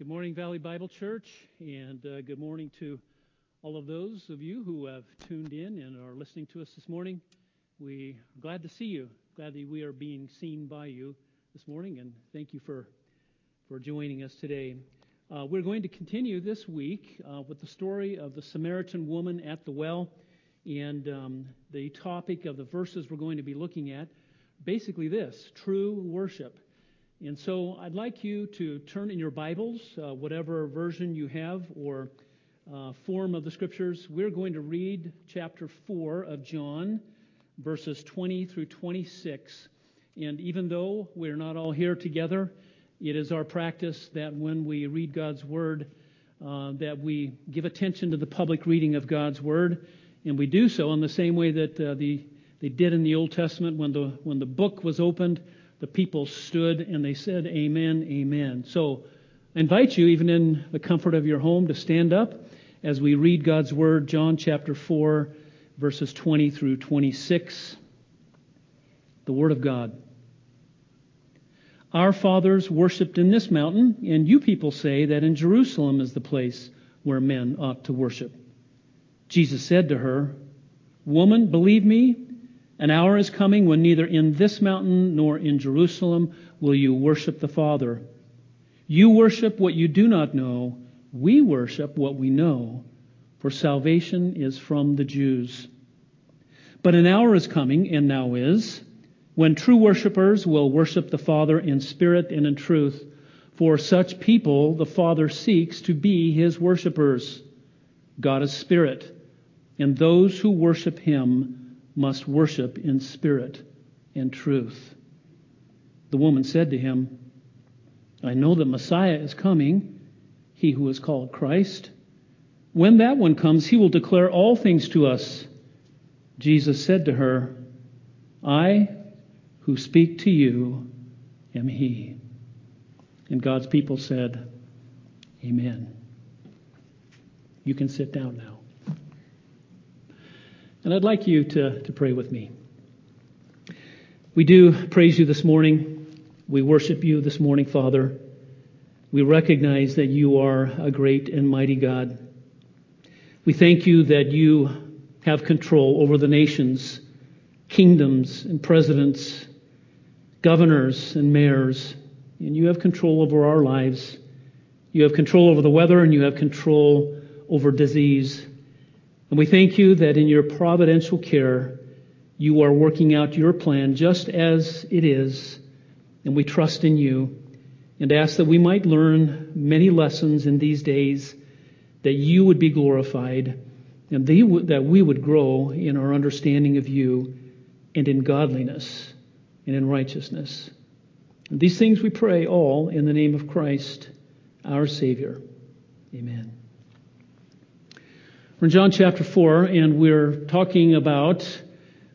Good morning, Valley Bible Church, and uh, good morning to all of those of you who have tuned in and are listening to us this morning. We are glad to see you. Glad that we are being seen by you this morning, and thank you for for joining us today. Uh, we're going to continue this week uh, with the story of the Samaritan woman at the well, and um, the topic of the verses we're going to be looking at, basically this: true worship. And so I'd like you to turn in your Bibles, uh, whatever version you have or uh, form of the Scriptures. We're going to read chapter 4 of John, verses 20 through 26. And even though we're not all here together, it is our practice that when we read God's Word, uh, that we give attention to the public reading of God's Word, and we do so in the same way that uh, the, they did in the Old Testament when the when the book was opened the people stood and they said, Amen, Amen. So I invite you, even in the comfort of your home, to stand up as we read God's Word, John chapter 4, verses 20 through 26. The Word of God. Our fathers worshipped in this mountain, and you people say that in Jerusalem is the place where men ought to worship. Jesus said to her, Woman, believe me, an hour is coming when neither in this mountain nor in Jerusalem will you worship the Father. You worship what you do not know. We worship what we know, for salvation is from the Jews. But an hour is coming, and now is, when true worshippers will worship the Father in spirit and in truth. For such people the Father seeks to be his worshippers. God is spirit, and those who worship him must worship in spirit and truth. The woman said to him, I know that Messiah is coming, he who is called Christ. When that one comes, he will declare all things to us. Jesus said to her, I who speak to you am he. And God's people said, Amen. You can sit down now. And I'd like you to, to pray with me. We do praise you this morning. We worship you this morning, Father. We recognize that you are a great and mighty God. We thank you that you have control over the nations, kingdoms, and presidents, governors, and mayors, and you have control over our lives. You have control over the weather, and you have control over disease. And we thank you that in your providential care, you are working out your plan just as it is. And we trust in you and ask that we might learn many lessons in these days, that you would be glorified, and that we would grow in our understanding of you and in godliness and in righteousness. And these things we pray all in the name of Christ, our Savior. Amen. We're in John chapter 4, and we're talking about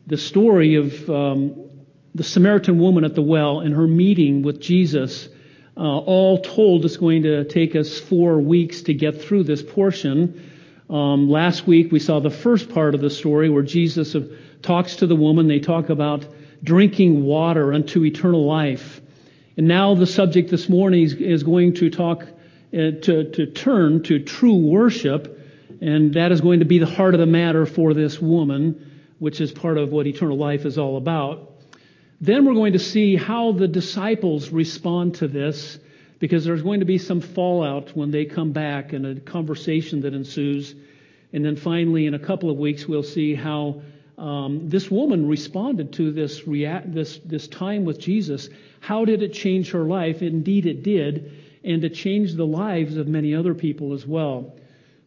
the story of um, the Samaritan woman at the well and her meeting with Jesus. Uh, all told, it's going to take us four weeks to get through this portion. Um, last week, we saw the first part of the story where Jesus talks to the woman. They talk about drinking water unto eternal life. And now the subject this morning is, is going to talk, uh, to, to turn to true worship and that is going to be the heart of the matter for this woman, which is part of what eternal life is all about. Then we're going to see how the disciples respond to this, because there's going to be some fallout when they come back and a conversation that ensues. And then finally, in a couple of weeks, we'll see how um, this woman responded to this, rea- this, this time with Jesus. How did it change her life? Indeed, it did. And it changed the lives of many other people as well.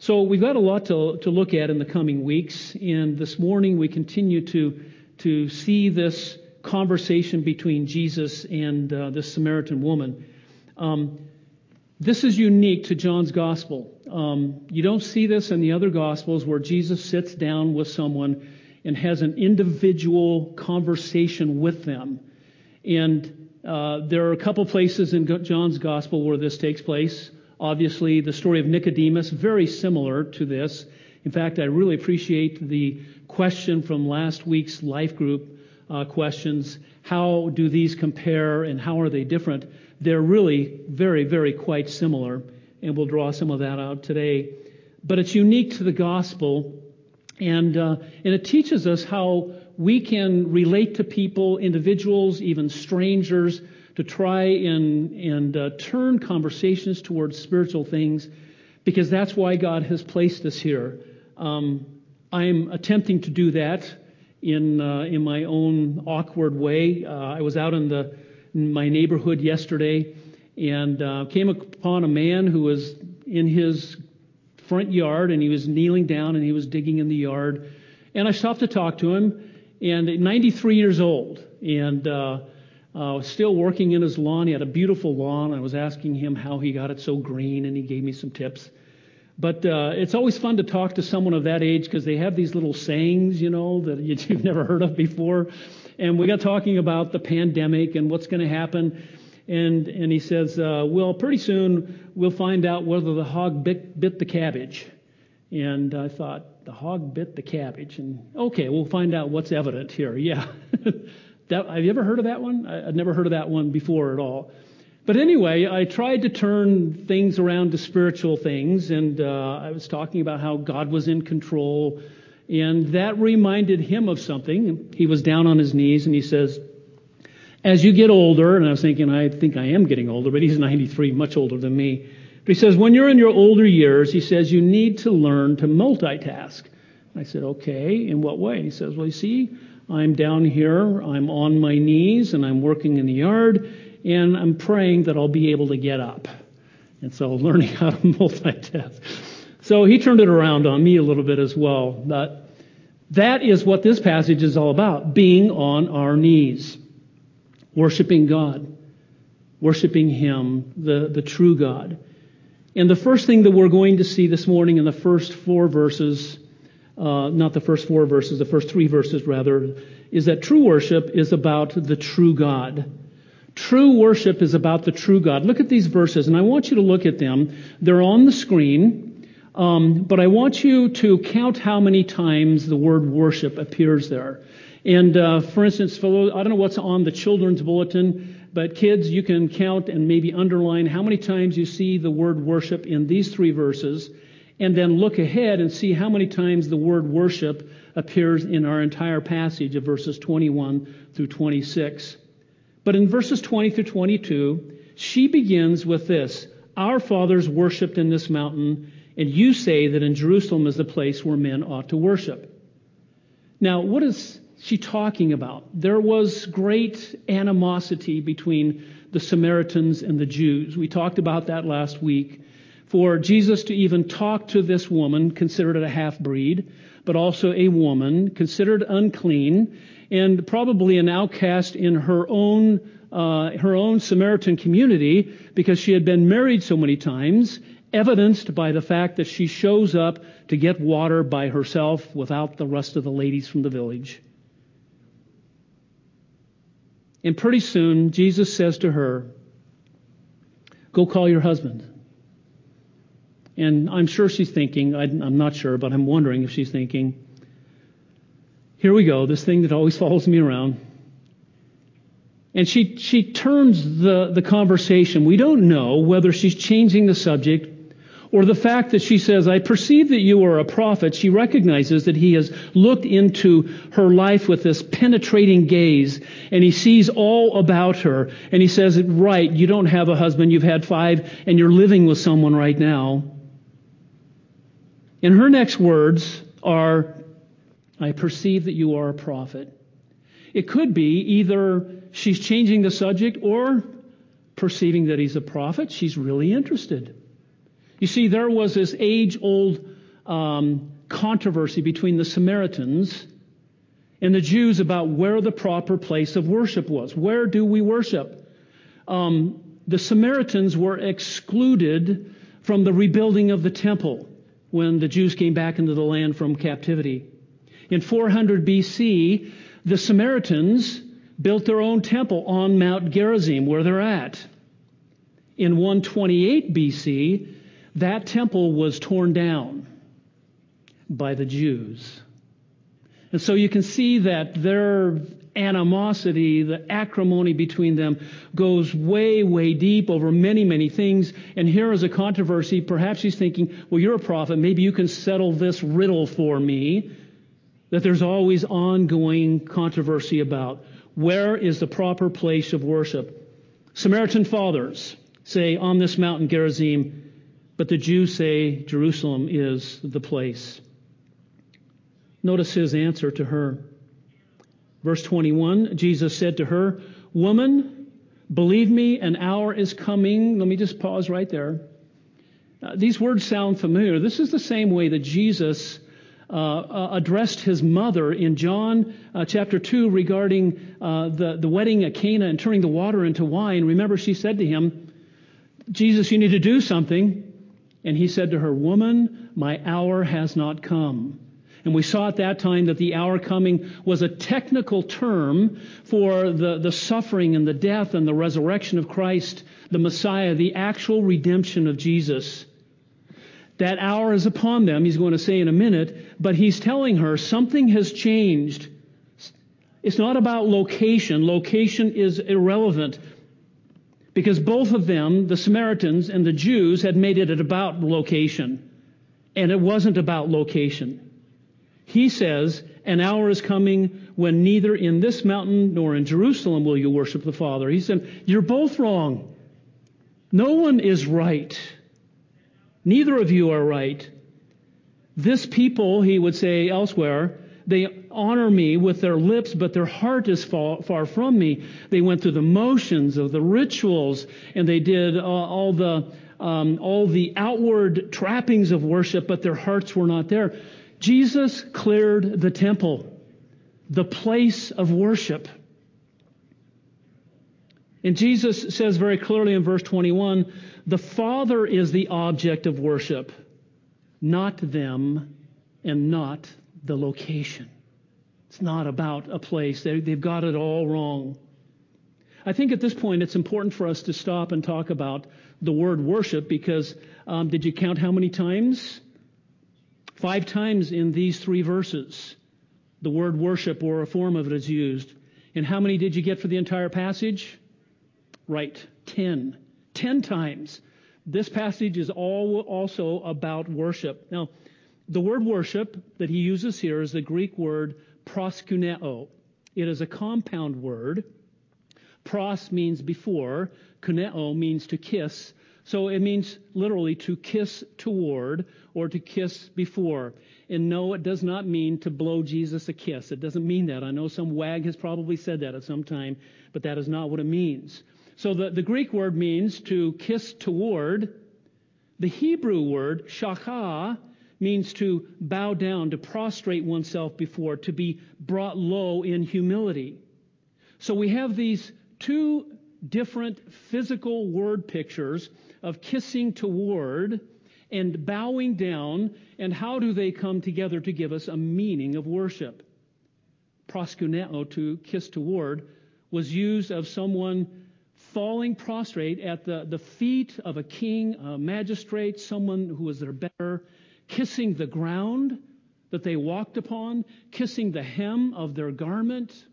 So we've got a lot to, look at in the coming weeks, and this morning we continue to, to see this conversation between Jesus and uh, this Samaritan woman. Um, this is unique to John's gospel. Um, you don't see this in the other gospels where Jesus sits down with someone and has an individual conversation with them. And uh, there are a couple places in John's gospel where this takes place. Obviously, the story of Nicodemus, very similar to this. In fact, I really appreciate the question from last week's life group uh, questions. How do these compare and how are they different? They're really very, very quite similar. and we'll draw some of that out today. But it's unique to the gospel, and, uh, and it teaches us how we can relate to people, individuals, even strangers, to try and, and uh, turn conversations towards spiritual things, because that's why God has placed us here. Um, I'm attempting to do that in uh, in my own awkward way. Uh, I was out in the in my neighborhood yesterday and uh, came upon a man who was in his front yard and he was kneeling down and he was digging in the yard. And I stopped to talk to him. And 93 years old and uh, uh, still working in his lawn. He had a beautiful lawn. I was asking him how he got it so green, and he gave me some tips. But uh, it's always fun to talk to someone of that age because they have these little sayings, you know, that you've never heard of before. And we got talking about the pandemic and what's going to happen. And, and he says, uh, well, pretty soon we'll find out whether the hog bit, bit the cabbage. And I thought, the hog bit the cabbage. And okay, we'll find out what's evident here. Yeah. That, have you ever heard of that one? I, I'd never heard of that one before at all. But anyway, I tried to turn things around to spiritual things, and uh, I was talking about how God was in control, and that reminded him of something. He was down on his knees, and he says, As you get older, and I was thinking, I think I am getting older, but he's 93, much older than me. But he says, When you're in your older years, he says, you need to learn to multitask. I said, Okay, in what way? He says, Well, you see, I'm down here, I'm on my knees, and I'm working in the yard and I'm praying that I'll be able to get up. And so learning how to multitask. So he turned it around on me a little bit as well. But that is what this passage is all about being on our knees, worshiping God, worshiping Him, the, the true God. And the first thing that we're going to see this morning in the first four verses, uh, not the first four verses, the first three verses rather, is that true worship is about the true God. True worship is about the true God. Look at these verses, and I want you to look at them. They're on the screen, um, but I want you to count how many times the word worship appears there. And uh, for instance, for, I don't know what's on the children's bulletin, but kids, you can count and maybe underline how many times you see the word worship in these three verses, and then look ahead and see how many times the word worship appears in our entire passage of verses 21 through 26. But in verses 20 through 22, she begins with this Our fathers worshipped in this mountain, and you say that in Jerusalem is the place where men ought to worship. Now, what is she talking about? There was great animosity between the Samaritans and the Jews. We talked about that last week. For Jesus to even talk to this woman, considered a half breed, but also a woman, considered unclean, and probably an outcast in her own uh, her own Samaritan community because she had been married so many times, evidenced by the fact that she shows up to get water by herself without the rest of the ladies from the village. And pretty soon, Jesus says to her, Go call your husband. And I'm sure she's thinking, I'm not sure, but I'm wondering if she's thinking, here we go, this thing that always follows me around. And she, she turns the, the conversation. We don't know whether she's changing the subject or the fact that she says, I perceive that you are a prophet. She recognizes that he has looked into her life with this penetrating gaze and he sees all about her. And he says, right, you don't have a husband, you've had five, and you're living with someone right now. And her next words are, I perceive that you are a prophet. It could be either she's changing the subject or perceiving that he's a prophet. She's really interested. You see, there was this age old um, controversy between the Samaritans and the Jews about where the proper place of worship was. Where do we worship? Um, the Samaritans were excluded from the rebuilding of the temple when the Jews came back into the land from captivity. In 400 BC, the Samaritans built their own temple on Mount Gerizim, where they're at. In 128 BC, that temple was torn down by the Jews. And so you can see that their animosity, the acrimony between them goes way, way deep over many, many things. And here is a controversy. Perhaps he's thinking, well, you're a prophet. Maybe you can settle this riddle for me that there's always ongoing controversy about. Where is the proper place of worship? Samaritan fathers say, on this mountain Gerizim, but the Jews say Jerusalem is the place. Notice his answer to her. Verse 21, Jesus said to her, Woman, believe me, an hour is coming. Let me just pause right there. Uh, these words sound familiar. This is the same way that Jesus uh, uh, addressed his mother in John uh, chapter 2 regarding uh, the, the wedding at Cana and turning the water into wine. Remember, she said to him, Jesus, you need to do something. And he said to her, Woman, my hour has not come. And we saw at that time that the hour coming was a technical term for the, the suffering and the death and the resurrection of Christ, the Messiah, the actual redemption of Jesus. That hour is upon them, he's going to say in a minute, but he's telling her something has changed. It's not about location. Location is irrelevant because both of them, the Samaritans and the Jews, had made it about location. And it wasn't about location. He says, An hour is coming when neither in this mountain nor in Jerusalem will you worship the Father. He said, You're both wrong. No one is right. Neither of you are right. This people, he would say elsewhere, they honor me with their lips, but their heart is far, far from me. They went through the motions of the rituals, and they did uh, all the um, all the outward trappings of worship, but their hearts were not there. Jesus cleared the temple, the place of worship. And Jesus says very clearly in verse 21 the Father is the object of worship, not them and not the location. It's not about a place. They, have got it all wrong. I think at this point it's important for us to stop and talk about the word worship because um, did you count how many times? Five times in these three verses, the word worship or a form of it is used. And how many did you get for the entire passage? Right, ten. Ten times. This passage is all also about worship. Now, the word worship that he uses here is the Greek word proskuneo. It is a compound word. Pros means before, kuneo means to kiss, so it means literally to kiss toward or to kiss before. And no, it does not mean to blow Jesus a kiss. It doesn't mean that. I know some wag has probably said that at some time, but that is not what it means. So the, the Greek word means to kiss toward. The Hebrew word, shakah, means to bow down, to prostrate oneself before, to be brought low in humility. So we have these two different physical word pictures of kissing toward and bowing down, and how do they come together to give us a meaning of worship? Proskuneo, to kiss toward, was used of someone falling prostrate at the, the feet of a king, a magistrate, someone who was their better, kissing the ground that they walked upon, kissing the hem of their garment,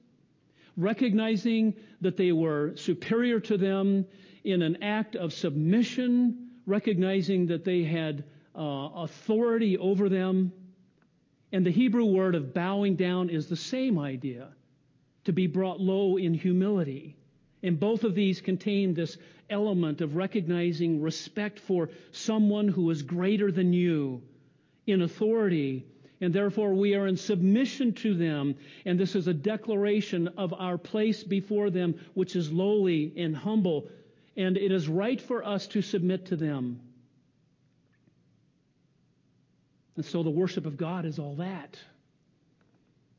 recognizing that they were superior to them in an act of submission, recognizing that they had uh, authority over them. And the Hebrew word of bowing down is the same idea to be brought low in humility. And both of these contain this element of recognizing respect for someone who is greater than you in authority. And therefore, we are in submission to them. And this is a declaration of our place before them, which is lowly and humble and it is right for us to submit to them. And so the worship of God is all that.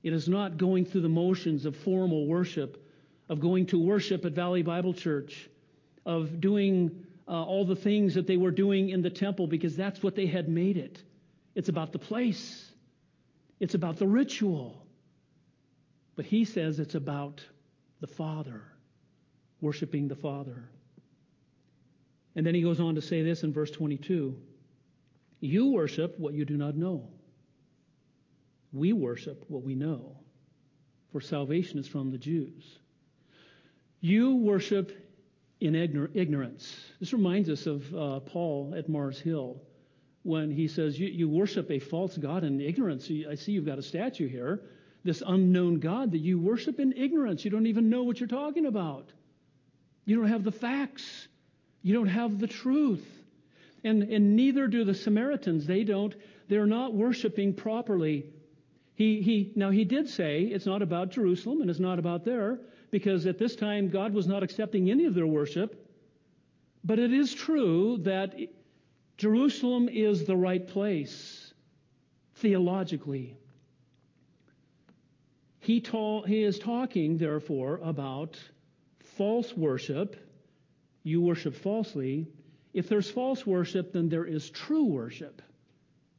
It is not going through the motions of formal worship, of going to worship at Valley Bible Church, of doing uh, all the things that they were doing in the temple because that's what they had made it. It's about the place, it's about the ritual. But he says it's about the Father, worshiping the Father. And then he goes on to say this in verse 22 You worship what you do not know. We worship what we know, for salvation is from the Jews. You worship in ignorance. This reminds us of uh, Paul at Mars Hill when he says, you, you worship a false God in ignorance. I see you've got a statue here, this unknown God that you worship in ignorance. You don't even know what you're talking about. You don't have the facts. You don't have the truth. And, and neither do the Samaritans. They don't, they're not worshiping properly. He, he, now he did say it's not about Jerusalem and it's not about there, because at this time God was not accepting any of their worship. But it is true that Jerusalem is the right place theologically. He, ta- he is talking, therefore, about false worship. You worship falsely. If there's false worship, then there is true worship.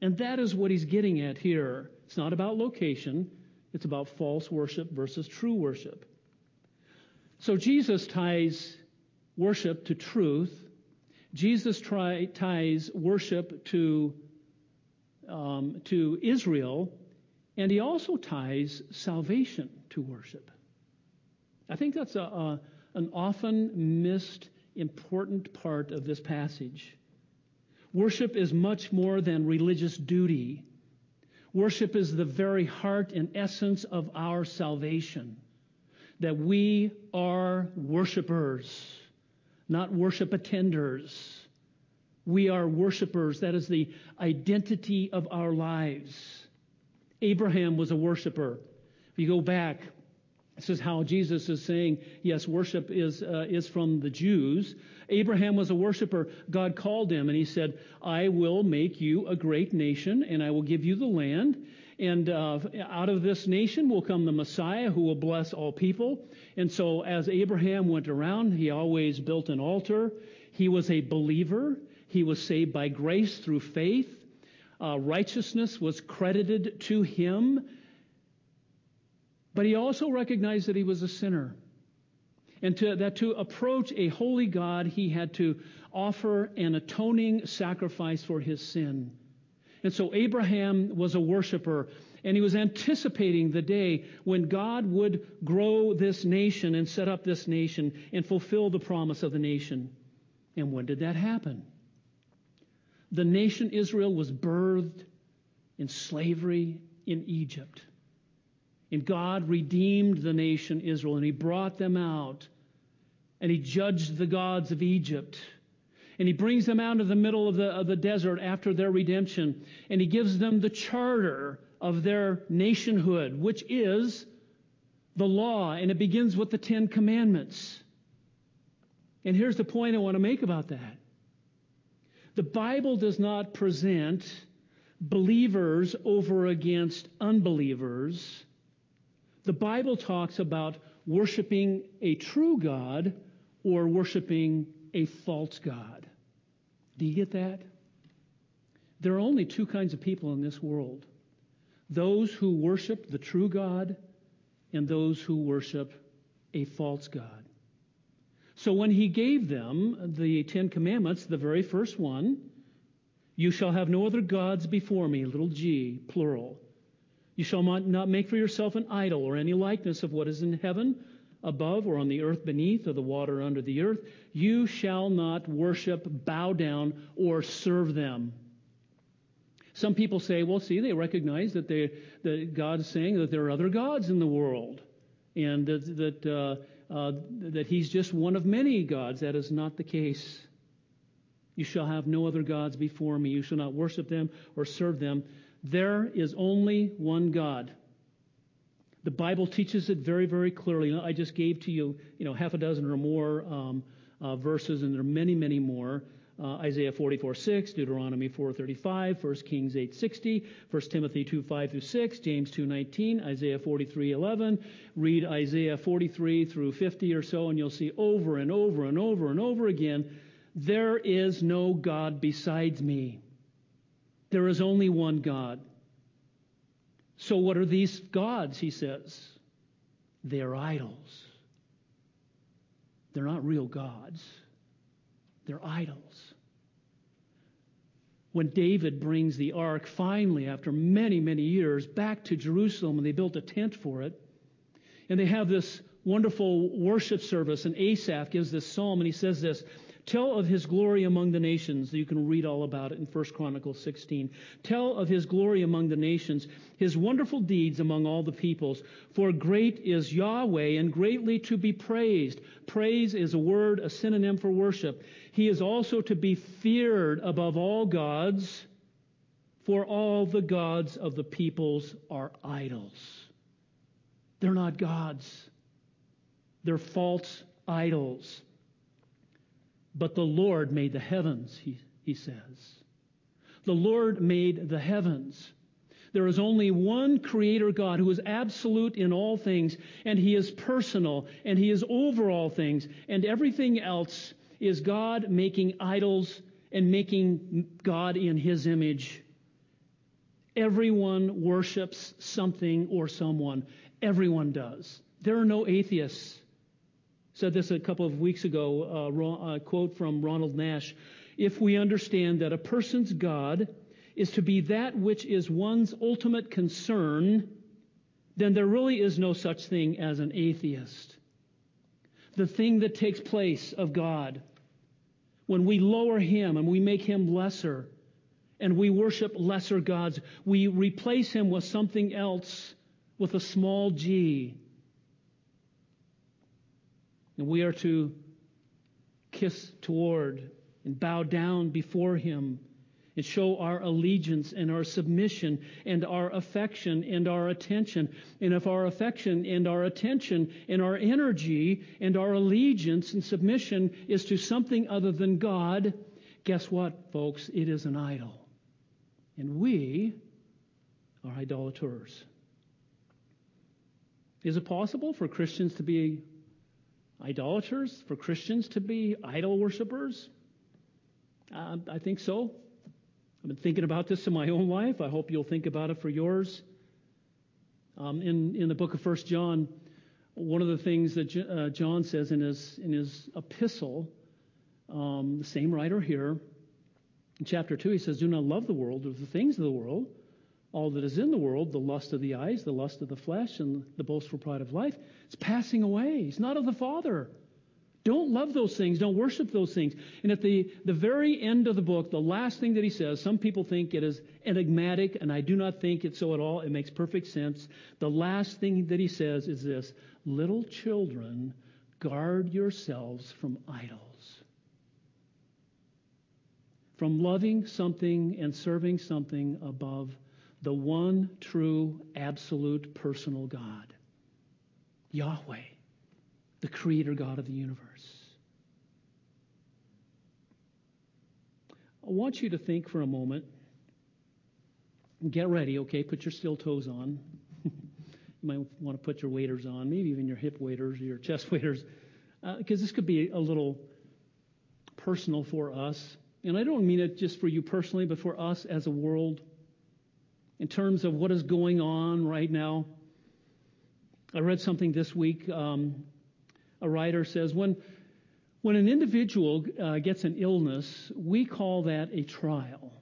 And that is what he's getting at here. It's not about location, it's about false worship versus true worship. So Jesus ties worship to truth. Jesus try, ties worship to, um, to Israel, and he also ties salvation to worship. I think that's a, a, an often missed important part of this passage. Worship is much more than religious duty. Worship is the very heart and essence of our salvation. That we are worshipers, not worship attenders. We are worshipers. That is the identity of our lives. Abraham was a worshiper. If you go back this is how Jesus is saying, yes, worship is, uh, is from the Jews. Abraham was a worshiper. God called him and he said, I will make you a great nation and I will give you the land. And uh, out of this nation will come the Messiah who will bless all people. And so as Abraham went around, he always built an altar. He was a believer. He was saved by grace through faith. Uh, righteousness was credited to him but he also recognized that he was a sinner. And to, that to approach a holy God, he had to offer an atoning sacrifice for his sin. And so Abraham was a worshiper, and he was anticipating the day when God would grow this nation and set up this nation and fulfill the promise of the nation. And when did that happen? The nation Israel was birthed in slavery in Egypt. And God redeemed the nation Israel and he brought them out and he judged the gods of Egypt. And he brings them out of the middle of the, of the desert after their redemption and he gives them the charter of their nationhood, which is the law. And it begins with the Ten Commandments. And here's the point I want to make about that. The Bible does not present believers over against unbelievers the Bible talks about worshiping a true God or worshiping a false God. Do you get that? There are only two kinds of people in this world those who worship the true God and those who worship a false God. So when he gave them the Ten Commandments, the very first one, you shall have no other gods before me, little g, plural. You shall not make for yourself an idol or any likeness of what is in heaven above or on the earth beneath or the water under the earth. You shall not worship, bow down, or serve them. Some people say, well, see, they recognize that, they, that God is saying that there are other gods in the world and that, that, uh, uh, that He's just one of many gods. That is not the case. You shall have no other gods before me. You shall not worship them or serve them. There is only one God. The Bible teaches it very, very clearly. I just gave to you, you know, half a dozen or more um, uh, verses, and there are many, many more. Uh, Isaiah 44, 6, Deuteronomy 4:35, 1 Kings 8:60, 1 Timothy 2, 5 through 6, James 2:19, Isaiah 43:11. Read Isaiah 43 through 50 or so, and you'll see over and over and over and over again, there is no God besides me. There is only one God. So, what are these gods? He says. They're idols. They're not real gods, they're idols. When David brings the ark finally, after many, many years, back to Jerusalem and they built a tent for it, And they have this wonderful worship service, and Asaph gives this psalm, and he says this Tell of his glory among the nations. You can read all about it in 1 Chronicles 16. Tell of his glory among the nations, his wonderful deeds among all the peoples. For great is Yahweh and greatly to be praised. Praise is a word, a synonym for worship. He is also to be feared above all gods, for all the gods of the peoples are idols. They're not gods. They're false idols. But the Lord made the heavens, he, he says. The Lord made the heavens. There is only one creator God who is absolute in all things, and he is personal, and he is over all things, and everything else is God making idols and making God in his image. Everyone worships something or someone. Everyone does. There are no atheists said this a couple of weeks ago, uh, a quote from Ronald Nash. If we understand that a person's God is to be that which is one's ultimate concern, then there really is no such thing as an atheist. The thing that takes place of God, when we lower Him and we make Him lesser, and we worship lesser gods, we replace Him with something else with a small g, and we are to kiss toward and bow down before Him and show our allegiance and our submission and our affection and our attention. And if our affection and our attention and our energy and our allegiance and submission is to something other than God, guess what, folks? It is an idol. And we are idolaters. Is it possible for Christians to be idolaters, for Christians to be idol worshippers? Uh, I think so. I've been thinking about this in my own life. I hope you'll think about it for yours. Um, in in the book of First John, one of the things that J- uh, John says in his in his epistle, um, the same writer here, in chapter two, he says, "Do not love the world or the things of the world." All that is in the world, the lust of the eyes, the lust of the flesh, and the boastful pride of life, it's passing away. It's not of the Father. Don't love those things. Don't worship those things. And at the, the very end of the book, the last thing that he says, some people think it is enigmatic, and I do not think it so at all. It makes perfect sense. The last thing that he says is this Little children, guard yourselves from idols. From loving something and serving something above the one true, absolute, personal God. Yahweh, the creator God of the universe. I want you to think for a moment. Get ready, okay? Put your steel toes on. you might want to put your waders on, maybe even your hip waders or your chest waders, because uh, this could be a little personal for us. And I don't mean it just for you personally, but for us as a world in terms of what is going on right now. I read something this week. Um, a writer says when when an individual uh, gets an illness, we call that a trial.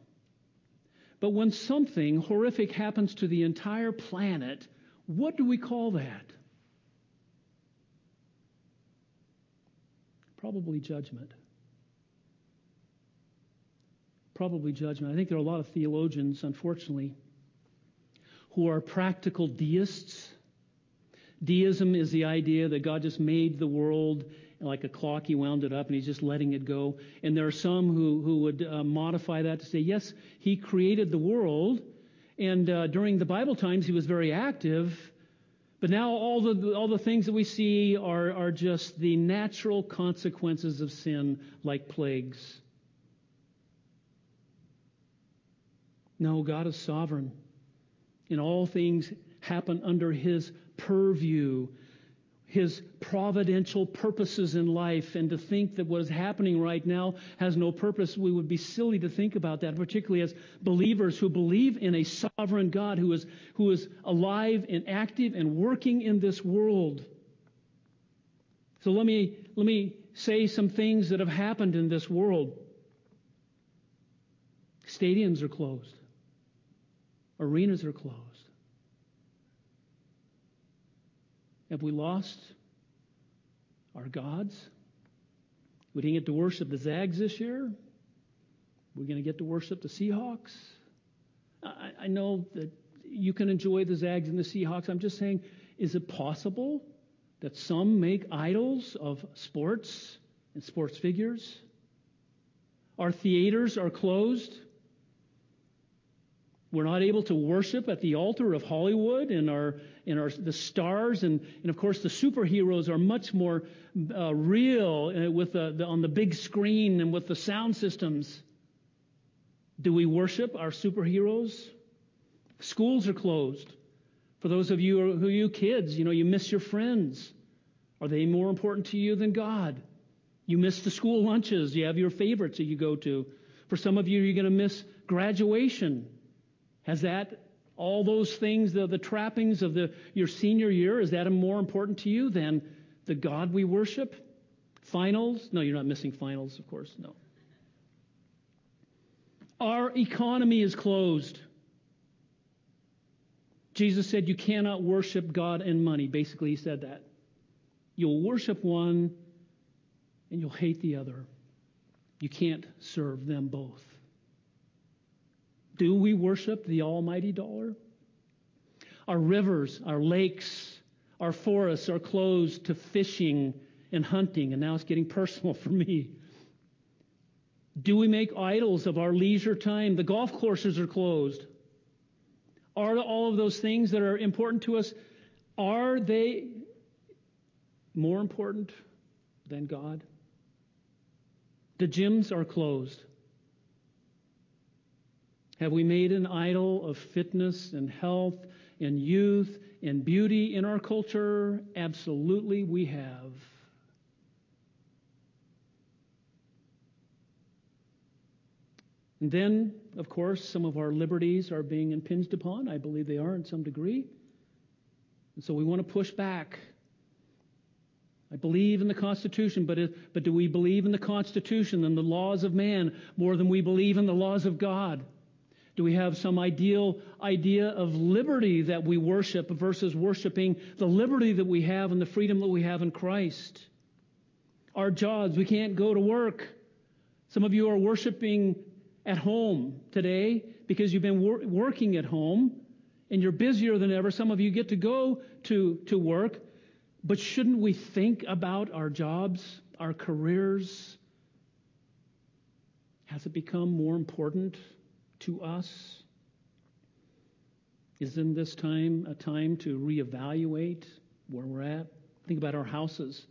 But when something horrific happens to the entire planet, what do we call that? Probably judgment. Probably judgment. I think there are a lot of theologians, unfortunately, who are practical deists. Deism is the idea that God just made the world like a clock, he wound it up and he's just letting it go. And there are some who, who would uh, modify that to say, yes, he created the world, and uh, during the Bible times he was very active, but now all the, all the things that we see are, are just the natural consequences of sin, like plagues. No, God is sovereign and all things happen under his purview, his providential purposes in life. And to think that what is happening right now has no purpose, we would be silly to think about that, particularly as believers who believe in a sovereign God who is, who is alive and active and working in this world. So let me, let me say some things that have happened in this world. Stadiums are closed. Arenas are closed. Have we lost our gods? We didn't get to worship the Zags this year. We're going to get to worship the Seahawks. I, I know that you can enjoy the Zags and the Seahawks. I'm just saying, is it possible that some make idols of sports and sports figures? Our theaters are closed. We're not able to worship at the altar of Hollywood and our and our the stars and and of course the superheroes are much more uh, real uh, with the, the, on the big screen and with the sound systems. Do we worship our superheroes? Schools are closed. For those of you who are you kids, you know, you miss your friends. Are they more important to you than God? You miss the school lunches. You have your favorites that you go to. For some of you, you're going to miss graduation. Has that, all those things, the, the trappings of the, your senior year, is that more important to you than the God we worship? Finals? No, you're not missing finals, of course. No. Our economy is closed. Jesus said you cannot worship God and money. Basically, he said that. You'll worship one and you'll hate the other. You can't serve them both. Do we worship the almighty dollar? Our rivers, our lakes, our forests are closed to fishing and hunting, and now it's getting personal for me. Do we make idols of our leisure time? The golf courses are closed. Are all of those things that are important to us, are they more important than God? The gyms are closed. Have we made an idol of fitness and health and youth and beauty in our culture? Absolutely, we have. And then, of course, some of our liberties are being impinged upon. I believe they are in some degree. And so we want to push back I believe in the Constitution, but, it, but do we believe in the Constitution and the laws of man more than we believe in the laws of God? Do we have some ideal idea of liberty that we worship versus worshiping the liberty that we have and the freedom that we have in Christ? Our jobs, we can't go to work. Some of you are worshiping at home today because you've been wor- working at home and you're busier than ever. Some of you get to go to, to work, but shouldn't we think about our jobs, our careers? Has it become more important to us? Isn't this time a time to reevaluate where we're at? Think about our houses.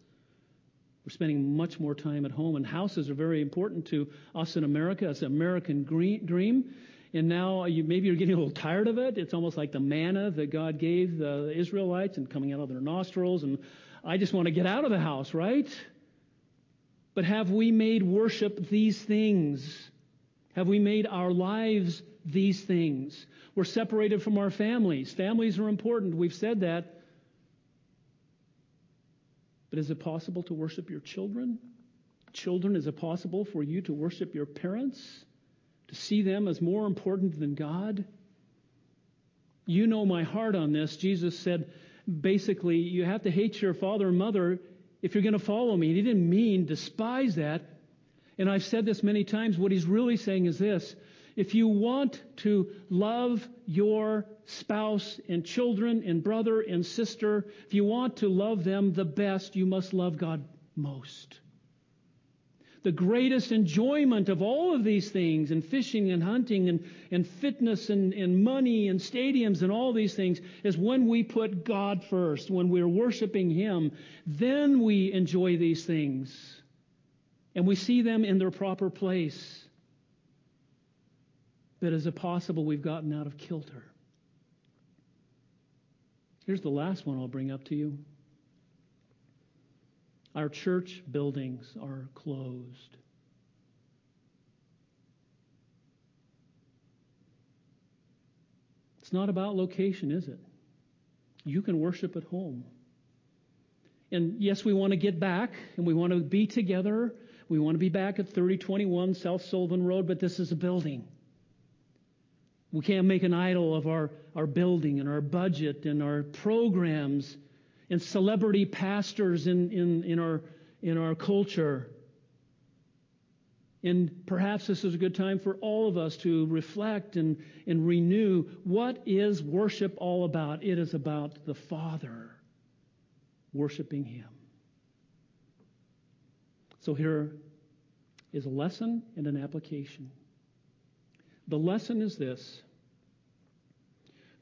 We're spending much more time at home, and houses are very important to us in America. It's an American dream. And now uh, you, maybe you're getting a little tired of it. It's almost like the manna that God gave the Israelites and coming out of their nostrils. And I just want to get out of the house, right? But have we made worship these things? Have we made our lives these things? We're separated from our families. Families are important. We've said that. But is it possible to worship your children? Children, is it possible for you to worship your parents? to see them as more important than God? You know my heart on this. Jesus said, basically, you have to hate your father and mother if you're going to follow me. He didn't mean despise that. And I've said this many times. What he's really saying is this. If you want to love your spouse and children and brother and sister, if you want to love them the best, you must love God most the greatest enjoyment of all of these things, and fishing and hunting and, and fitness and, and money and stadiums and all these things, is when we put God first, when we're worshiping Him, then we enjoy these things. And we see them in their proper place. But is it possible we've gotten out of kilter? Here's the last one I'll bring up to you. Our church buildings are closed. It's not about location, is it? You can worship at home. And yes, we want to get back and we want to be together. We want to be back at 3021 South Sullivan Road, but this is a building. We can't make an idol of our, our building and our budget and our programs and celebrity pastors in, in, in, our, in our culture. And perhaps this is a good time for all of us to reflect and, and renew what is worship all about? It is about the Father worshiping Him. So here is a lesson and an application. The lesson is this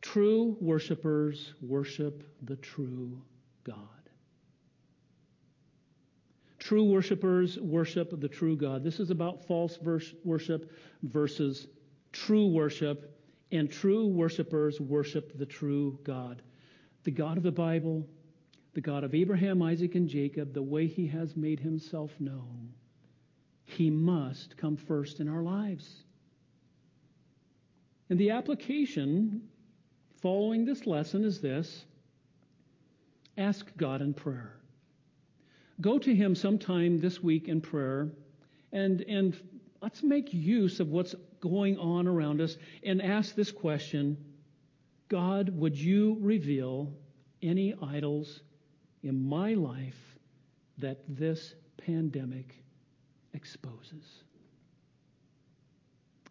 true worshipers worship the true God. True worshipers worship the true God. This is about false worship versus true worship, and true worshipers worship the true God. The God of the Bible, the God of Abraham, Isaac, and Jacob, the way he has made himself known, he must come first in our lives. And the application following this lesson is this ask God in prayer. Go to Him sometime this week in prayer and, and let's make use of what's going on around us and ask this question God, would you reveal any idols in my life that this pandemic exposes?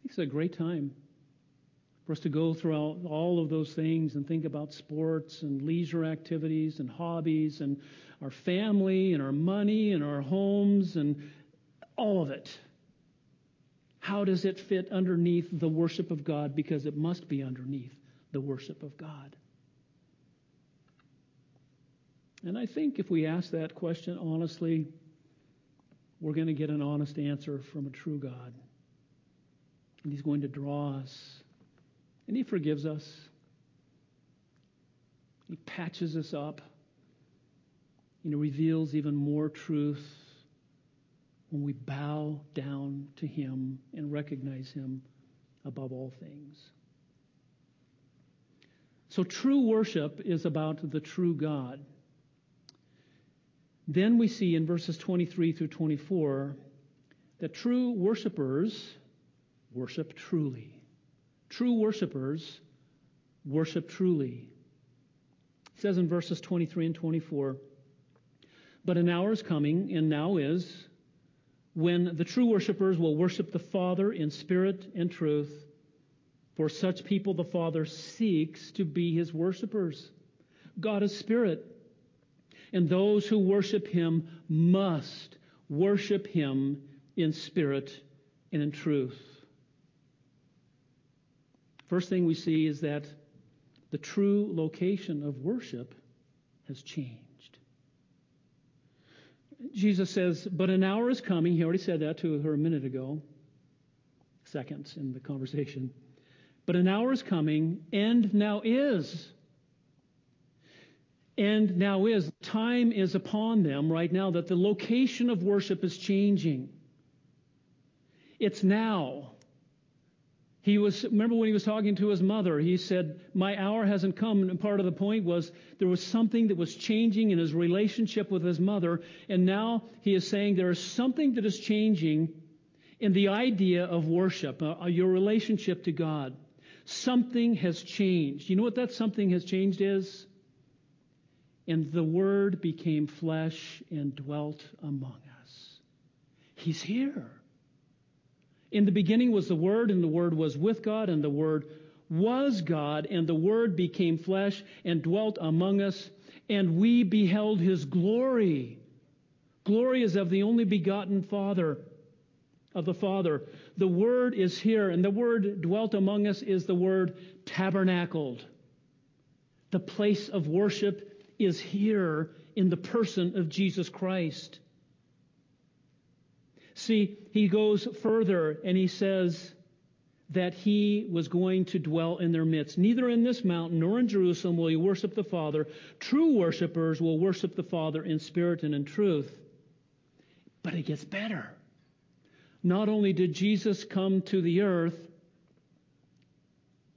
It's a great time for us to go throughout all of those things and think about sports and leisure activities and hobbies and our family and our money and our homes and all of it. How does it fit underneath the worship of God? Because it must be underneath the worship of God. And I think if we ask that question honestly, we're going to get an honest answer from a true God. And He's going to draw us and He forgives us. He patches us up. You know, reveals even more truth when we bow down to Him and recognize Him above all things. So true worship is about the true God. Then we see in verses 23 through 24 that true worshipers worship truly. True worshipers worship truly. It says in verses 23 and 24, But an hour is coming, and now is, when the true worshipers will worship the Father in spirit and truth. For such people the Father seeks to be his worshipers. God is spirit, and those who worship him must worship him in spirit and in truth. First thing we see is that the true location of worship has changed. Jesus says, But an hour is coming. He already said that to her a minute ago, seconds in the conversation. But an hour is coming, and now is. And now is. Time is upon them right now that the location of worship is changing. It's now. He was, remember when he was talking to his mother, he said, my hour hasn't come. And part of the point was there was something that was changing in his relationship with his mother. And now he is saying there is something that is changing in the idea of worship, uh, uh your relationship to God. Something has changed. You know what that something has changed is? And the Word became flesh and dwelt among us. He's here. In the beginning was the Word, and the Word was with God, and the Word was God, and the Word became flesh and dwelt among us, and we beheld His glory. Glory is of the only begotten Father, of the Father. The Word is here, and the word dwelt among us is the word tabernacled. The place of worship is here in the person of Jesus Christ. See, he goes further and he says that he was going to dwell in their midst. Neither in this mountain nor in Jerusalem will you worship the Father. True worshipers will worship the Father in spirit and in truth. But it gets better. Not only did Jesus come to the earth,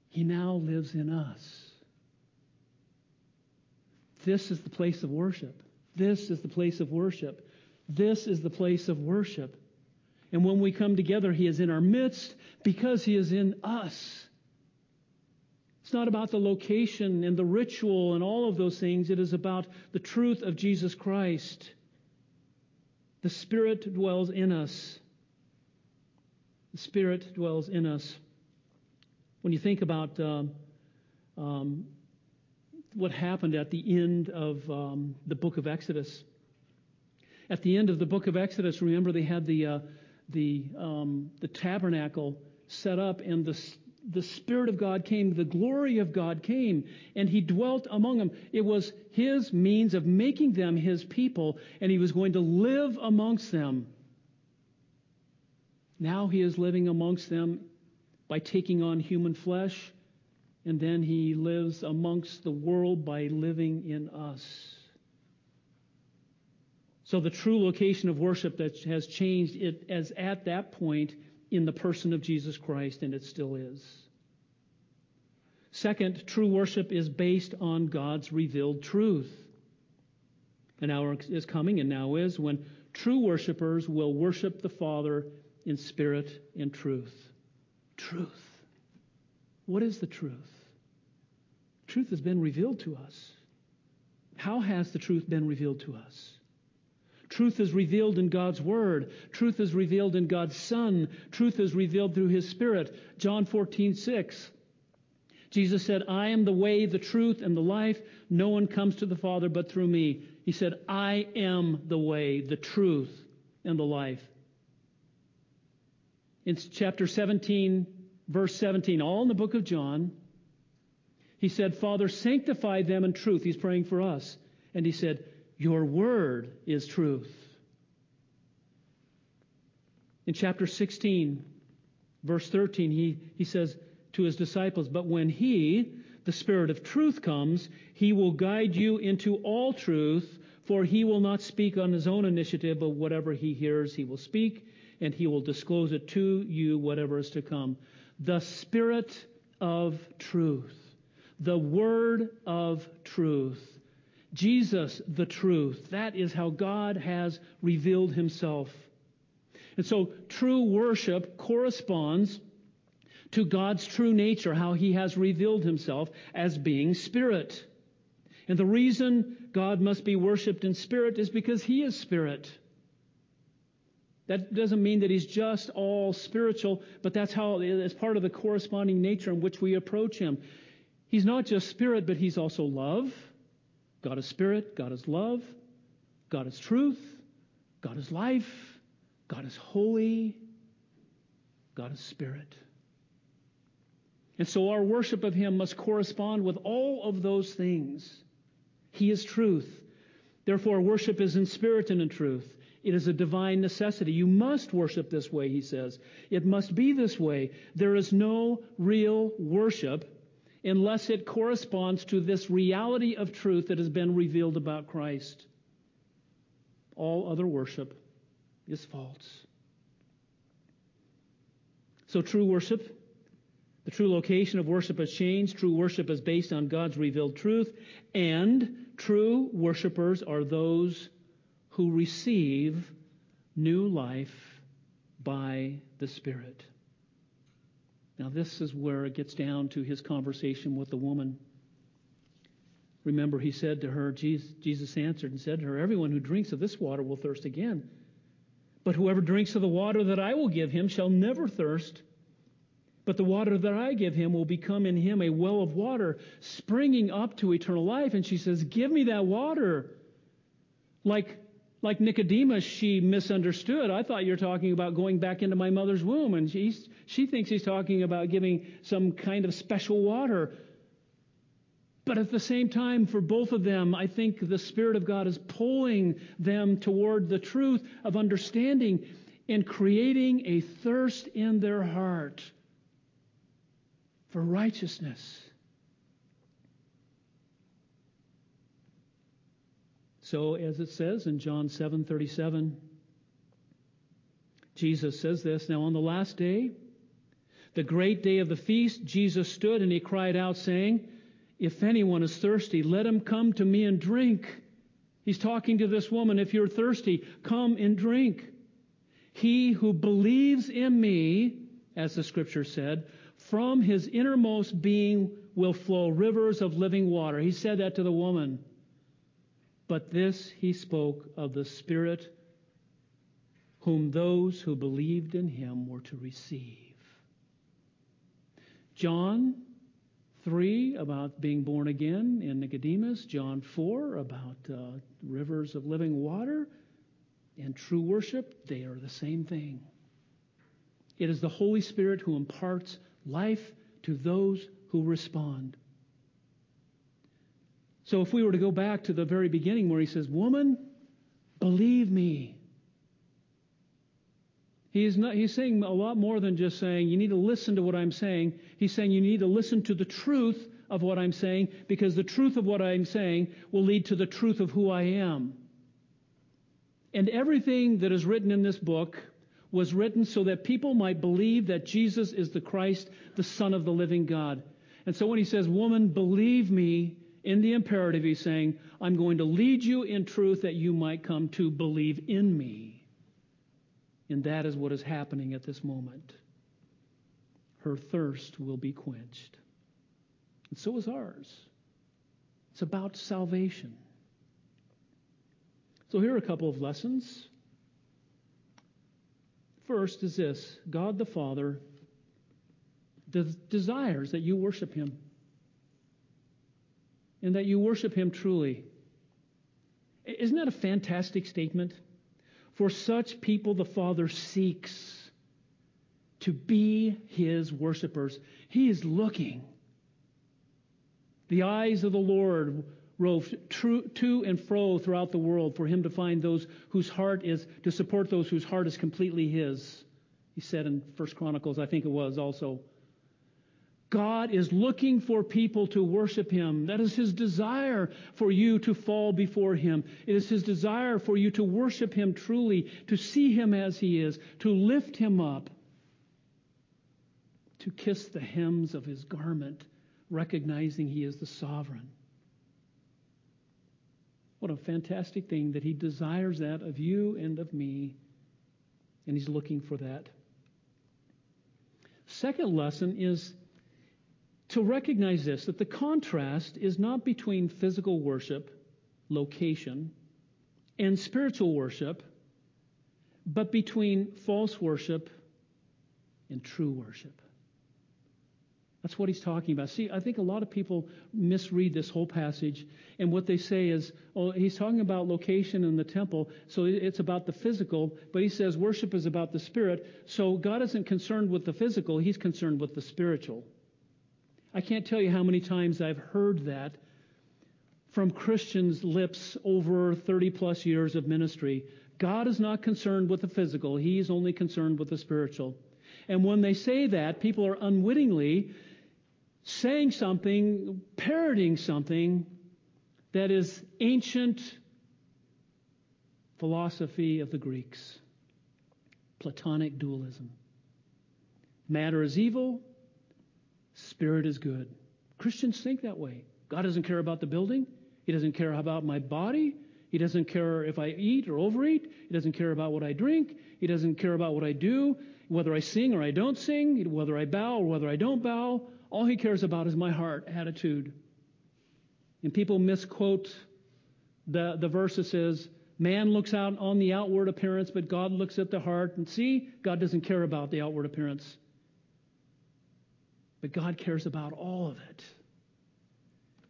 he now lives in us. This is the place of worship. This is the place of worship. This is the place of worship. And when we come together, He is in our midst because He is in us. It's not about the location and the ritual and all of those things. It is about the truth of Jesus Christ. The Spirit dwells in us. The Spirit dwells in us. When you think about um, um, what happened at the end of um, the book of Exodus, at the end of the book of Exodus, remember they had the uh, the um, the tabernacle set up, and the the Spirit of God came, the glory of God came, and He dwelt among them. It was His means of making them His people, and He was going to live amongst them. Now He is living amongst them by taking on human flesh, and then He lives amongst the world by living in us. So the true location of worship that has changed it as at that point in the person of Jesus Christ, and it still is. Second, true worship is based on God's revealed truth. An hour is coming and now is when true worshipers will worship the Father in spirit and truth. Truth. What is the truth? Truth has been revealed to us. How has the truth been revealed to us? Truth is revealed in God's Word. Truth is revealed in God's Son. Truth is revealed through His Spirit. John 14, 6. Jesus said, I am the way, the truth, and the life. No one comes to the Father but through me. He said, I am the way, the truth, and the life. In chapter 17, verse 17, all in the book of John, he said, Father, sanctify them in truth. He's praying for us. And he said, your word is truth. In chapter 16, verse 13, he, he says to his disciples, But when he, the Spirit of truth, comes, he will guide you into all truth, for he will not speak on his own initiative, but whatever he hears, he will speak, and he will disclose it to you, whatever is to come. The Spirit of truth. The Word of truth Jesus, the truth. That is how God has revealed himself. And so true worship corresponds to God's true nature, how he has revealed himself as being spirit. And the reason God must be worshiped in spirit is because he is spirit. That doesn't mean that he's just all spiritual, but that's how it's part of the corresponding nature in which we approach him. He's not just spirit, but he's also love. God is spirit, God is love, God is truth, God is life, God is holy, God is spirit. And so our worship of Him must correspond with all of those things. He is truth. Therefore, worship is in spirit and in truth. It is a divine necessity. You must worship this way, he says. It must be this way. There is no real worship unless it corresponds to this reality of truth that has been revealed about Christ. All other worship is false. So true worship, the true location of worship has changed. True worship is based on God's revealed truth. And true worshipers are those who receive new life by the Spirit. Now, this is where it gets down to his conversation with the woman. Remember, he said to her, Jesus answered and said to her, Everyone who drinks of this water will thirst again. But whoever drinks of the water that I will give him shall never thirst. But the water that I give him will become in him a well of water springing up to eternal life. And she says, Give me that water. Like like Nicodemus, she misunderstood. I thought you're talking about going back into my mother's womb. And she's, she thinks he's talking about giving some kind of special water. But at the same time, for both of them, I think the Spirit of God is pulling them toward the truth of understanding and creating a thirst in their heart for righteousness. So as it says in John 7:37, Jesus says this, now on the last day, the great day of the feast, Jesus stood and he cried out saying, if anyone is thirsty, let him come to me and drink. He's talking to this woman, if you're thirsty, come and drink. He who believes in me, as the scripture said, from his innermost being will flow rivers of living water. He said that to the woman. But this he spoke of the Spirit whom those who believed in him were to receive. John 3 about being born again in Nicodemus, John 4 about uh, rivers of living water and true worship, they are the same thing. It is the Holy Spirit who imparts life to those who respond. So if we were to go back to the very beginning where he says, Woman, believe me. He's, not, he's saying a lot more than just saying, you need to listen to what I'm saying. He's saying you need to listen to the truth of what I'm saying because the truth of what I'm saying will lead to the truth of who I am. And everything that is written in this book was written so that people might believe that Jesus is the Christ, the Son of the living God. And so when he says, Woman, believe me, in the imperative, he's saying, I'm going to lead you in truth that you might come to believe in me. And that is what is happening at this moment. Her thirst will be quenched. And so is ours. It's about salvation. So here are a couple of lessons First is this God the Father desires that you worship Him and that you worship Him truly. Isn't that a fantastic statement? For such people, the Father seeks to be His worshipers. He is looking. The eyes of the Lord rove to and fro throughout the world for him to find those whose heart is, to support those whose heart is completely his. He said in First Chronicles, I think it was also. God is looking for people to worship Him. That is His desire for you to fall before Him. It is His desire for you to worship Him truly, to see Him as He is, to lift Him up, to kiss the hems of His garment, recognizing He is the sovereign. What a fantastic thing that He desires that of you and of me, and He's looking for that. Second lesson is to recognize this that the contrast is not between physical worship, location, and spiritual worship, but between false worship and true worship. That's what he's talking about. See, I think a lot of people misread this whole passage, and what they say is, oh, he's talking about location in the temple, so it's about the physical, but he says worship is about the spirit, so God isn't concerned with the physical, he's concerned with the spiritual. I can't tell you how many times I've heard that from Christians' lips over 30 plus years of ministry. God is not concerned with the physical, he's only concerned with the spiritual. And when they say that, people are unwittingly saying something, parroting something that is ancient philosophy of the Greeks. Platonic dualism. Matter is evil, spirit is good. Christians think that way. God doesn't care about the building. He doesn't care about my body. He doesn't care if I eat or overeat. He doesn't care about what I drink. He doesn't care about what I do, whether I sing or I don't sing, whether I bow or whether I don't bow. All he cares about is my heart attitude. And people misquote the, the verse that says, Man looks out on the outward appearance, but God looks at the heart. And see, God doesn't care about the outward appearance. But God cares about all of it.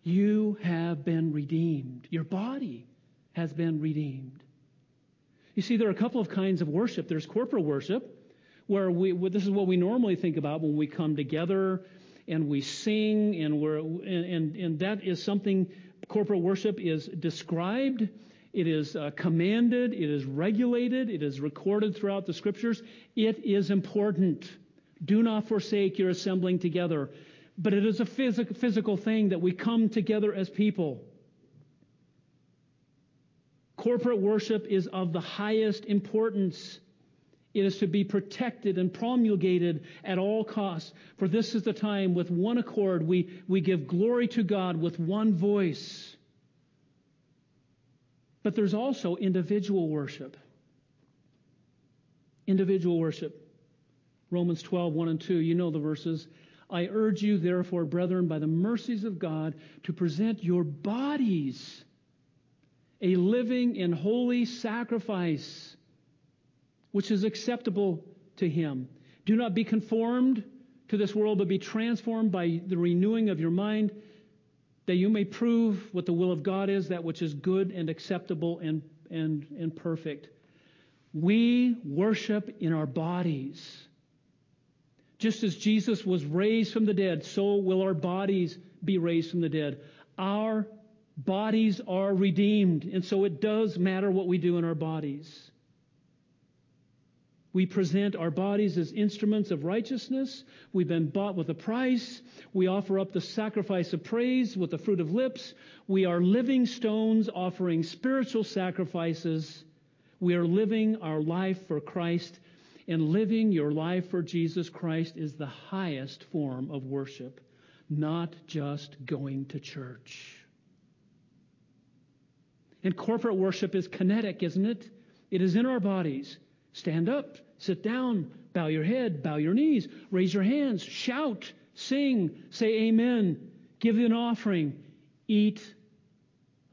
You have been redeemed. Your body has been redeemed. You see, there are a couple of kinds of worship. There's corporate worship, where we, this is what we normally think about when we come together and we sing and we're, and, and, and that is something corporate worship is described. It is uh, commanded. It is regulated. It is recorded throughout the scriptures. It is important. Do not forsake your assembling together. But it is a phys- physical thing that we come together as people. Corporate worship is of the highest importance. It is to be protected and promulgated at all costs. For this is the time with one accord we, we give glory to God with one voice. But there's also individual worship. Individual worship. Romans 12, 1 and 2. You know the verses. I urge you, therefore, brethren, by the mercies of God, to present your bodies a living and holy sacrifice, which is acceptable to Him. Do not be conformed to this world, but be transformed by the renewing of your mind, that you may prove what the will of God is, that which is good and acceptable and, and, and perfect. We worship in our bodies. Just as Jesus was raised from the dead, so will our bodies be raised from the dead. Our bodies are redeemed, and so it does matter what we do in our bodies. We present our bodies as instruments of righteousness. We've been bought with a price. We offer up the sacrifice of praise with the fruit of lips. We are living stones offering spiritual sacrifices. We are living our life for Christ, and living your life for Jesus Christ is the highest form of worship, not just going to church. And corporate worship is kinetic, isn't it? It is in our bodies. Stand up, sit down, bow your head, bow your knees, raise your hands, shout, sing, say amen, give an offering, eat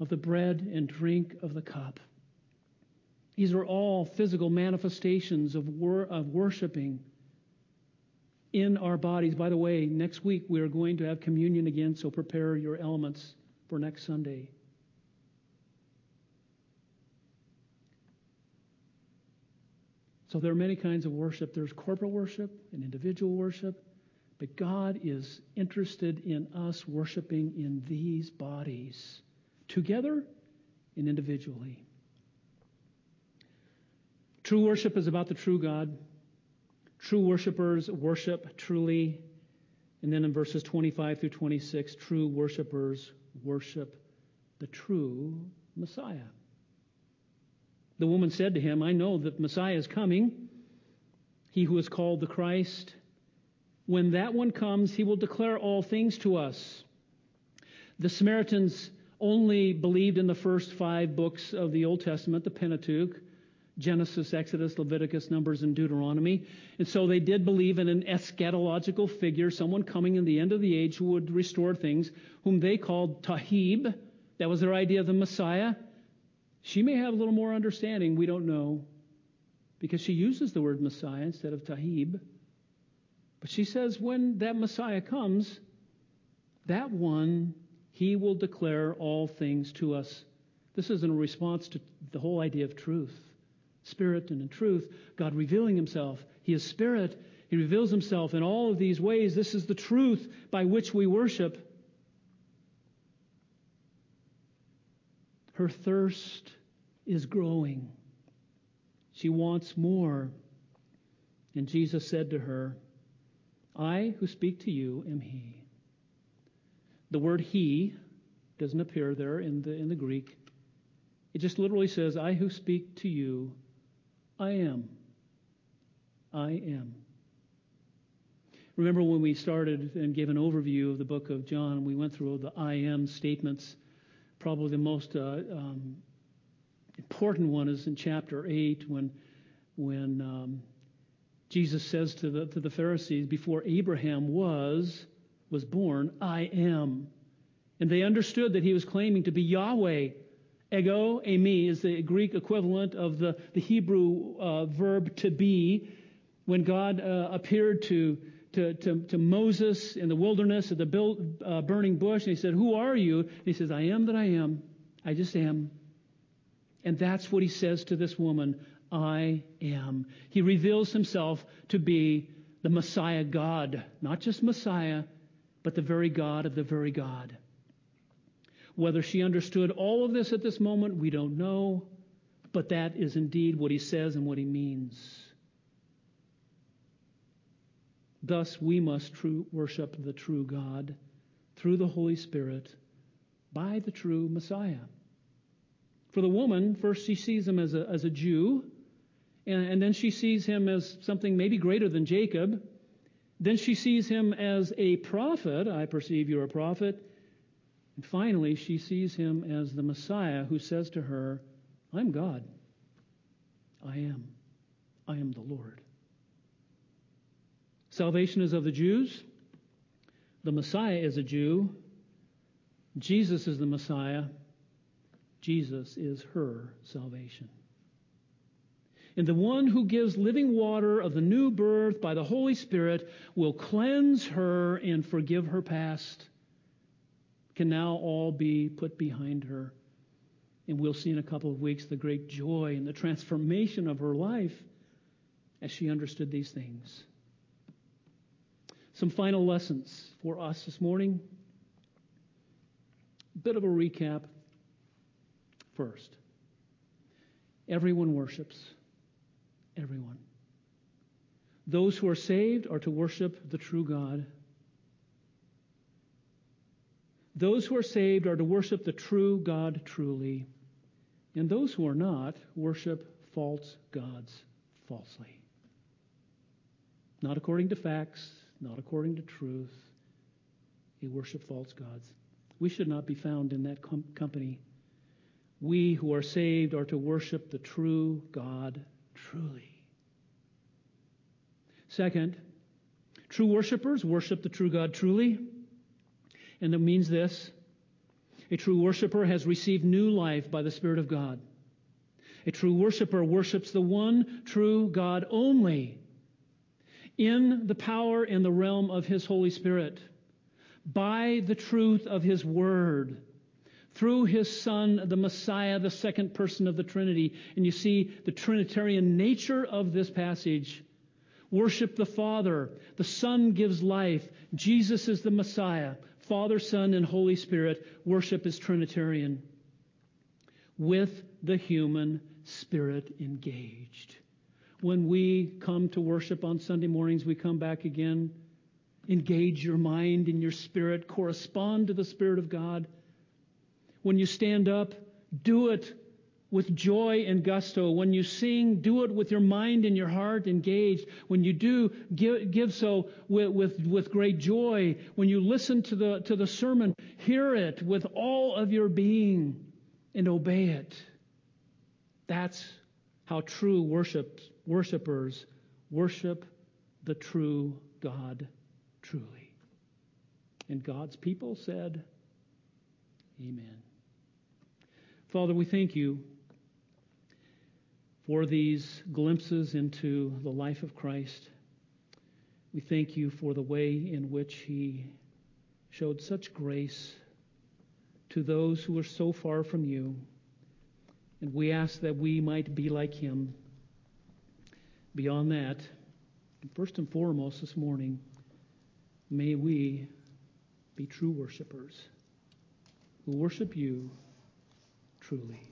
of the bread and drink of the cup. These are all physical manifestations of, wor- of worshiping in our bodies. By the way, next week we are going to have communion again, so prepare your elements for next Sunday. So there are many kinds of worship. There's corporate worship and individual worship, but God is interested in us worshiping in these bodies, together and individually. True worship is about the true God. True worshipers worship truly. And then in verses 25 through 26, true worshipers worship the true Messiah. The woman said to him, I know that Messiah is coming, he who is called the Christ. When that one comes, he will declare all things to us. The Samaritans only believed in the first five books of the Old Testament, the Pentateuch. Genesis, Exodus, Leviticus, Numbers, and Deuteronomy. And so they did believe in an eschatological figure, someone coming in the end of the age who would restore things, whom they called Taheb. That was their idea of the Messiah. She may have a little more understanding, we don't know, because she uses the word Messiah instead of Taheb. But she says when that Messiah comes, that one, he will declare all things to us. This is in response to the whole idea of truth. Spirit and in truth, God revealing himself. He is spirit. He reveals himself in all of these ways. This is the truth by which we worship. Her thirst is growing. She wants more. And Jesus said to her, I who speak to you am He. The word He doesn't appear there in the, in the Greek. It just literally says, I who speak to you, I am. I am. Remember when we started and gave an overview of the book of John, we went through the I am statements probably the most uh, um, important one is in chapter 8 when, when um, Jesus says to the, to the Pharisees, Before Abraham was, was born, I am. And they understood that he was claiming to be Yahweh. Ego, eimi, is the Greek equivalent of the, the Hebrew uh, verb to be. When God uh, appeared to to, to, to Moses in the wilderness at the build, uh, burning bush, and he said, Who are you? And he says, I am that I am. I just am. And that's what he says to this woman I am. He reveals himself to be the Messiah God, not just Messiah, but the very God of the very God. Whether she understood all of this at this moment, we don't know, but that is indeed what he says and what he means. Thus, we must true, worship the true God through the Holy Spirit by the true Messiah. For the woman, first she sees him as a, as a Jew, and, and then she sees him as something maybe greater than Jacob. Then she sees him as a prophet. I perceive you're a prophet. And finally, she sees him as the Messiah who says to her, I'm God. I am. I am the Lord. Salvation is of the Jews. The Messiah is a Jew. Jesus is the Messiah. Jesus is her salvation. And the one who gives living water of the new birth by the Holy Spirit will cleanse her and forgive her past. Can now all be put behind her. And we'll see in a couple of weeks the great joy and the transformation of her life as she understood these things. Some final lessons for us this morning. Bit of a recap first. Everyone worships. Everyone. Those who are saved are to worship the true God. Those who are saved are to worship the true God truly. And those who are not worship false gods falsely. Not according to facts, not according to truth. They worship false gods. We should not be found in that com- company. We who are saved are to worship the true God truly. Second, true worshippers worship the true God truly. And that means this a true worshiper has received new life by the Spirit of God. A true worshiper worships the one true God only in the power and the realm of His Holy Spirit by the truth of His Word through his son, the Messiah, the second person of the Trinity. And you see the Trinitarian nature of this passage. Worship the Father. The Son gives life. Jesus is the Messiah. Father, Son, and Holy Spirit. Worship is Trinitarian. With the human spirit engaged. When we come to worship on Sunday mornings, we come back again. Engage your mind and your spirit. Correspond to the Spirit of God when you stand up, do it with joy and gusto. When you sing, do it with your mind and your heart engaged. When you do, give, give so with, with, with great joy. When you listen to the, to the sermon, hear it with all of your being and obey it. That's how true worship, worshipers worship the true God truly. And God's people said, Amen. Father, we thank you for these glimpses into the life of Christ. We thank you for the way in which he showed such grace to those who are so far from you. And we ask that we might be like him. Beyond that, first and foremost this morning, may we be true worshipers who worship you truly.